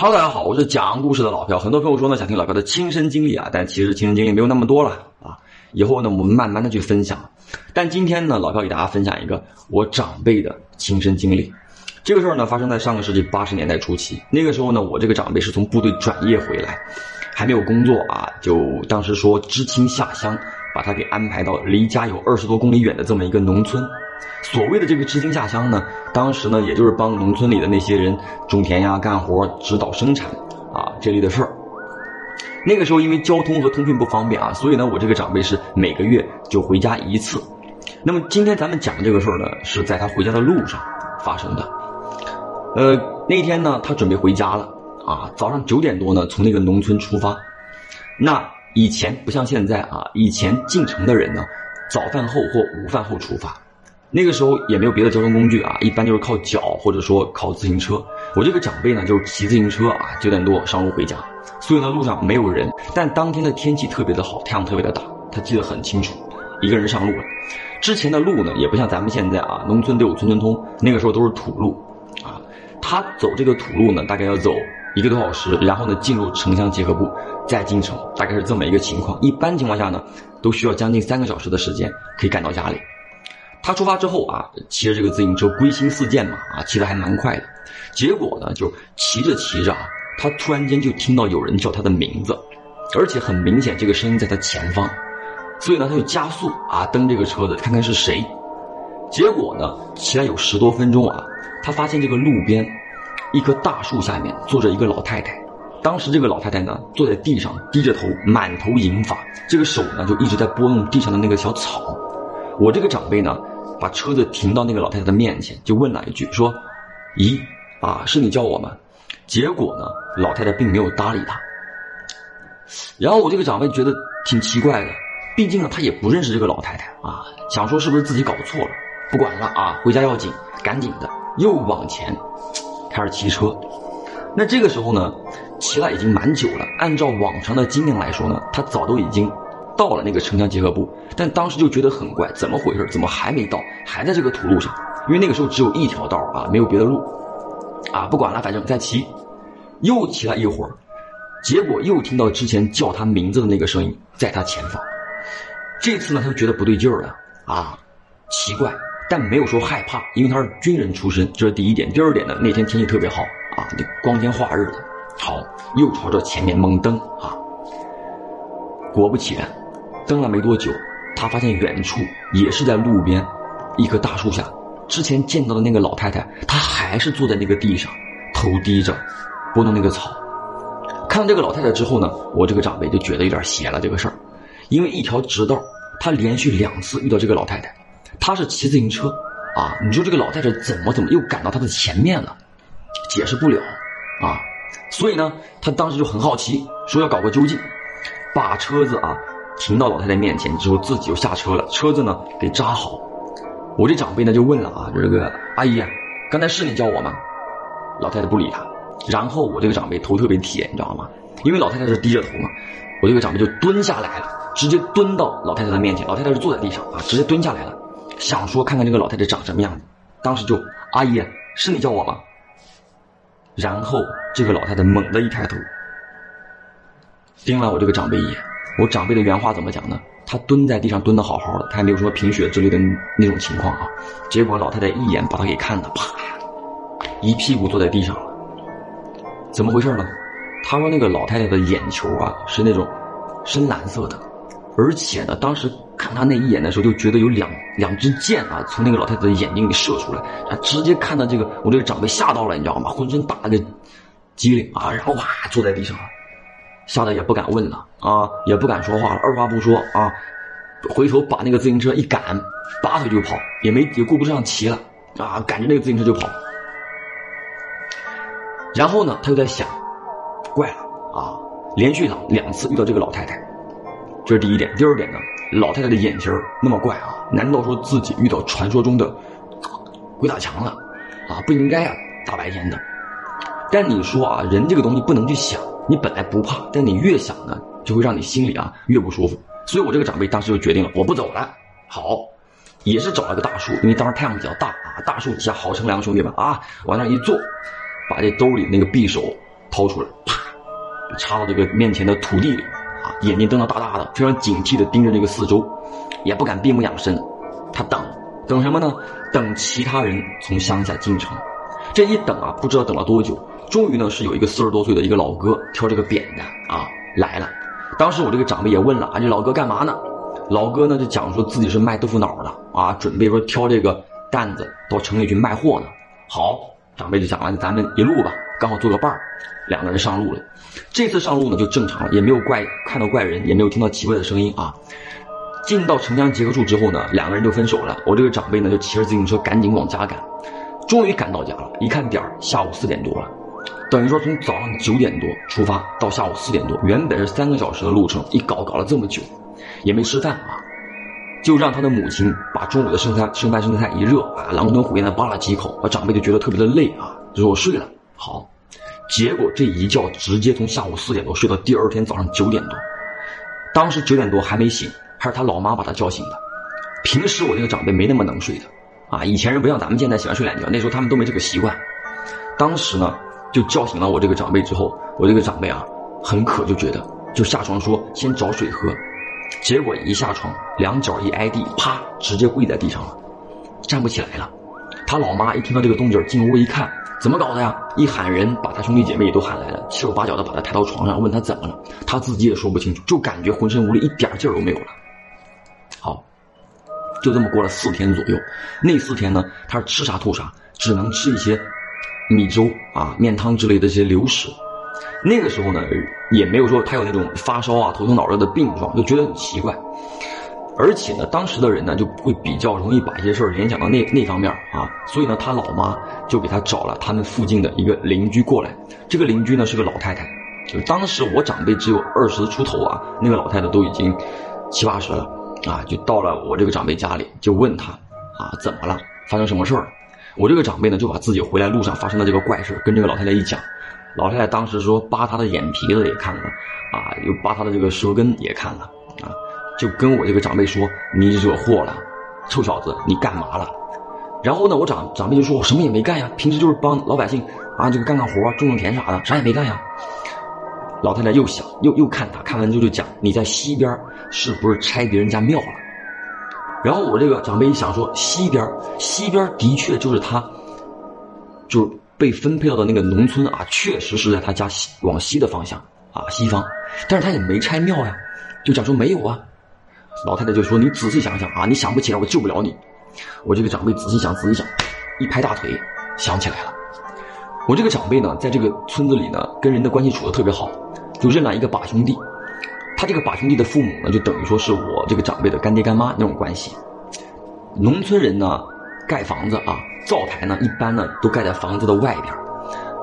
哈喽，大家好，我是讲故事的老朴。很多朋友说呢，想听老朴的亲身经历啊，但其实亲身经历没有那么多了啊。以后呢，我们慢慢的去分享。但今天呢，老朴给大家分享一个我长辈的亲身经历。这个事儿呢，发生在上个世纪八十年代初期。那个时候呢，我这个长辈是从部队转业回来，还没有工作啊，就当时说知青下乡，把他给安排到离家有二十多公里远的这么一个农村。所谓的这个知青下乡呢，当时呢，也就是帮农村里的那些人种田呀、干活、指导生产啊这类的事儿。那个时候因为交通和通讯不方便啊，所以呢，我这个长辈是每个月就回家一次。那么今天咱们讲的这个事儿呢，是在他回家的路上发生的。呃，那天呢，他准备回家了啊，早上九点多呢，从那个农村出发。那以前不像现在啊，以前进城的人呢，早饭后或午饭后出发。那个时候也没有别的交通工具啊，一般就是靠脚或者说靠自行车。我这个长辈呢，就是骑自行车啊，九点多上路回家，所以呢路上没有人。但当天的天气特别的好，太阳特别的大，他记得很清楚，一个人上路了。之前的路呢，也不像咱们现在啊，农村都有村村通，那个时候都是土路，啊，他走这个土路呢，大概要走一个多小时，然后呢进入城乡结合部，再进城，大概是这么一个情况。一般情况下呢，都需要将近三个小时的时间可以赶到家里。他出发之后啊，骑着这个自行车归心似箭嘛，啊，骑得还蛮快的。结果呢，就骑着骑着啊，他突然间就听到有人叫他的名字，而且很明显这个声音在他前方，所以呢，他就加速啊，蹬这个车子看看是谁。结果呢，骑了有十多分钟啊，他发现这个路边一棵大树下面坐着一个老太太。当时这个老太太呢，坐在地上低着头，满头银发，这个手呢就一直在拨弄地上的那个小草。我这个长辈呢，把车子停到那个老太太的面前，就问了一句，说：“咦，啊，是你叫我吗？”结果呢，老太太并没有搭理他。然后我这个长辈觉得挺奇怪的，毕竟呢，他也不认识这个老太太啊，想说是不是自己搞错了，不管了啊，回家要紧，赶紧的又往前开始骑车。那这个时候呢，骑了已经蛮久了，按照往常的经验来说呢，他早都已经。到了那个城乡结合部，但当时就觉得很怪，怎么回事？怎么还没到？还在这个土路上？因为那个时候只有一条道啊，没有别的路，啊，不管了，反正再骑，又骑了一会儿，结果又听到之前叫他名字的那个声音在他前方。这次呢，他就觉得不对劲儿了啊，奇怪，但没有说害怕，因为他是军人出身，这是第一点。第二点呢，那天天气特别好啊，光天化日的，好，又朝着前面猛蹬啊，果不其然。蹬了没多久，他发现远处也是在路边一棵大树下，之前见到的那个老太太，她还是坐在那个地上，头低着，拨弄那个草。看到这个老太太之后呢，我这个长辈就觉得有点邪了这个事儿，因为一条直道，他连续两次遇到这个老太太，他是骑自行车，啊，你说这个老太太怎么怎么又赶到他的前面了？解释不了，啊，所以呢，他当时就很好奇，说要搞个究竟，把车子啊。停到老太太面前之后，自己就下车了，车子呢给扎好。我这长辈呢就问了啊，这个阿姨，刚才是你叫我吗？老太太不理他。然后我这个长辈头特别铁，你知道吗？因为老太太是低着头嘛，我这个长辈就蹲下来了，直接蹲到老太太的面前。老太太是坐在地上啊，直接蹲下来了，想说看看这个老太太长什么样子。当时就阿姨，是你叫我吗？然后这个老太太猛地一抬头，盯了我这个长辈一眼。我长辈的原话怎么讲呢？他蹲在地上蹲的好好的，他也没有说贫血之类的那种情况啊。结果老太太一眼把他给看的，啪，一屁股坐在地上了。怎么回事呢？他说那个老太太的眼球啊是那种深蓝色的，而且呢，当时看他那一眼的时候，就觉得有两两支箭啊从那个老太太的眼睛里射出来，他直接看到这个我这个长辈吓到了，你知道吗？浑身打了个激灵啊，然后哇坐在地上了。吓得也不敢问了啊，也不敢说话了，二话不说啊，回头把那个自行车一赶，拔腿就跑，也没也顾不上骑了啊，赶着那个自行车就跑。然后呢，他又在想，怪了啊，连续两两次遇到这个老太太，这是第一点。第二点呢，老太太的眼神那么怪啊，难道说自己遇到传说中的鬼打墙了啊？不应该啊，大白天的。但你说啊，人这个东西不能去想。你本来不怕，但你越想呢，就会让你心里啊越不舒服。所以我这个长辈当时就决定了，我不走了。好，也是找了个大树，因为当时太阳比较大啊，大树底下好乘凉，兄弟们啊，往那一坐，把这兜里那个匕首掏出来，啪，插到这个面前的土地里，啊，眼睛瞪得大大的，非常警惕的盯着这个四周，也不敢闭目养神。他等，等什么呢？等其他人从乡下进城。这一等啊，不知道等了多久，终于呢是有一个四十多岁的一个老哥挑这个扁担啊来了。当时我这个长辈也问了啊，这老哥干嘛呢？老哥呢就讲说自己是卖豆腐脑的啊，准备说挑这个担子到城里去卖货呢。好，长辈就讲了，咱们一路吧，刚好做个伴儿，两个人上路了。这次上路呢就正常了，也没有怪看到怪人，也没有听到奇怪的声音啊。进到城乡结合处之后呢，两个人就分手了。我这个长辈呢就骑着自行车赶紧往家赶，终于赶到家了。一看点儿，下午四点多了，等于说从早上九点多出发到下午四点多，原本是三个小时的路程，一搞搞了这么久，也没吃饭啊。就让他的母亲把中午的剩菜剩饭剩菜一热啊，狼吞虎咽的扒了几口，啊，长辈就觉得特别的累啊，就说我睡了。好，结果这一觉直接从下午四点多睡到第二天早上九点多，当时九点多还没醒，还是他老妈把他叫醒的。平时我这个长辈没那么能睡的，啊，以前人不像咱们现在喜欢睡懒觉，那时候他们都没这个习惯。当时呢，就叫醒了我这个长辈之后，我这个长辈啊很渴，就觉得就下床说先找水喝。结果一下床，两脚一挨地，啪，直接跪在地上了，站不起来了。他老妈一听到这个动静，进屋一看，怎么搞的呀？一喊人，把他兄弟姐妹也都喊来了，七手八脚的把他抬到床上，问他怎么了。他自己也说不清楚，就感觉浑身无力，一点劲儿都没有了。好，就这么过了四天左右。那四天呢，他是吃啥吐啥，只能吃一些米粥啊、面汤之类的这些流食。那个时候呢，也没有说他有那种发烧啊、头疼脑热的病状，就觉得很奇怪。而且呢，当时的人呢就会比较容易把一些事儿联想到那那方面啊，所以呢，他老妈就给他找了他们附近的一个邻居过来。这个邻居呢是个老太太，就当时我长辈只有二十出头啊，那个老太太都已经七八十了啊，就到了我这个长辈家里，就问他啊怎么了，发生什么事儿了？我这个长辈呢就把自己回来路上发生的这个怪事跟这个老太太一讲。老太太当时说扒他的眼皮子也看了，啊，又扒他的这个舌根也看了，啊，就跟我这个长辈说你惹祸了，臭小子你干嘛了？然后呢，我长长辈就说我什么也没干呀，平时就是帮老百姓啊，这个干干活种种田啥的，啥也没干呀。老太太又想又又看他，看完之后就讲你在西边是不是拆别人家庙了？然后我这个长辈一想说西边西边的确就是他，就是。被分配到的那个农村啊，确实是在他家西往西的方向啊，西方，但是他也没拆庙呀，就讲说没有啊。老太太就说：“你仔细想想啊，你想不起来，我救不了你。”我这个长辈仔细想，仔细想，一拍大腿，想起来了。我这个长辈呢，在这个村子里呢，跟人的关系处的特别好，就认了一个把兄弟。他这个把兄弟的父母呢，就等于说是我这个长辈的干爹干妈那种关系。农村人呢。盖房子啊，灶台呢，一般呢都盖在房子的外边。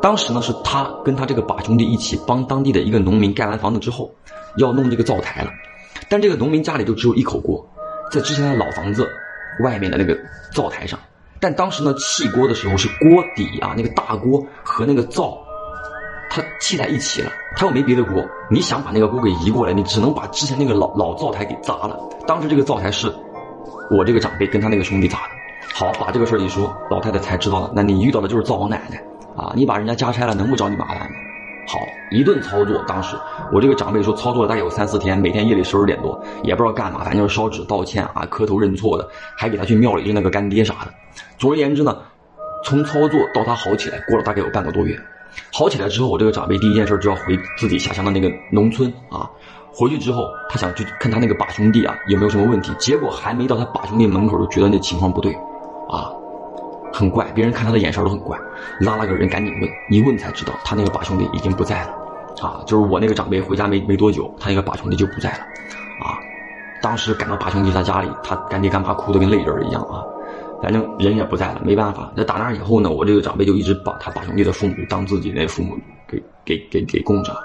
当时呢，是他跟他这个把兄弟一起帮当地的一个农民盖完房子之后，要弄这个灶台了。但这个农民家里就只有一口锅，在之前的老房子外面的那个灶台上。但当时呢，砌锅的时候是锅底啊，那个大锅和那个灶，它砌在一起了。他又没别的锅，你想把那个锅给移过来，你只能把之前那个老老灶台给砸了。当时这个灶台是我这个长辈跟他那个兄弟砸的。好，把这个事儿一说，老太太才知道了。那你遇到的就是灶王奶奶啊！你把人家家拆了，能不找你麻烦吗？好，一顿操作。当时我这个长辈说，操作了大概有三四天，每天夜里十二点多，也不知道干嘛，反正就是烧纸道歉啊，磕头认错的，还给他去庙里认那个干爹啥的。总而言之呢，从操作到他好起来，过了大概有半个多月。好起来之后，我这个长辈第一件事就要回自己下乡的那个农村啊。回去之后，他想去看他那个把兄弟啊有没有什么问题，结果还没到他把兄弟门口，就觉得那情况不对。啊，很怪，别人看他的眼神都很怪，拉了个人赶紧问，一问才知道他那个把兄弟已经不在了，啊，就是我那个长辈回家没没多久，他那个把兄弟就不在了，啊，当时赶到把兄弟他家里，他干爹干妈哭得跟泪人一样啊，反正人也不在了，没办法，那打那以后呢，我这个长辈就一直把他把兄弟的父母当自己那父母给给给给供着。啊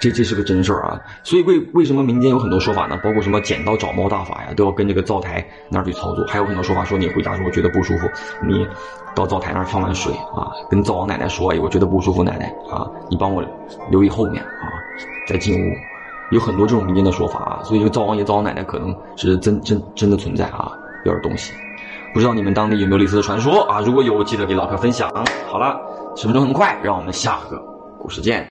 这这是个真事儿啊，所以为为什么民间有很多说法呢？包括什么剪刀找猫大法呀，都要跟这个灶台那儿去操作。还有很多说法说，你回家时候觉得不舒服，你到灶台那儿放碗水啊，跟灶王奶奶说，哎，我觉得不舒服，奶奶啊，你帮我留意后面啊，再进屋。有很多这种民间的说法啊，所以这个灶王爷、灶王奶奶可能是真真真的存在啊，有点东西。不知道你们当地有没有类似的传说啊？如果有，记得给老朴分享。好了。十分钟很快，让我们下个故事见。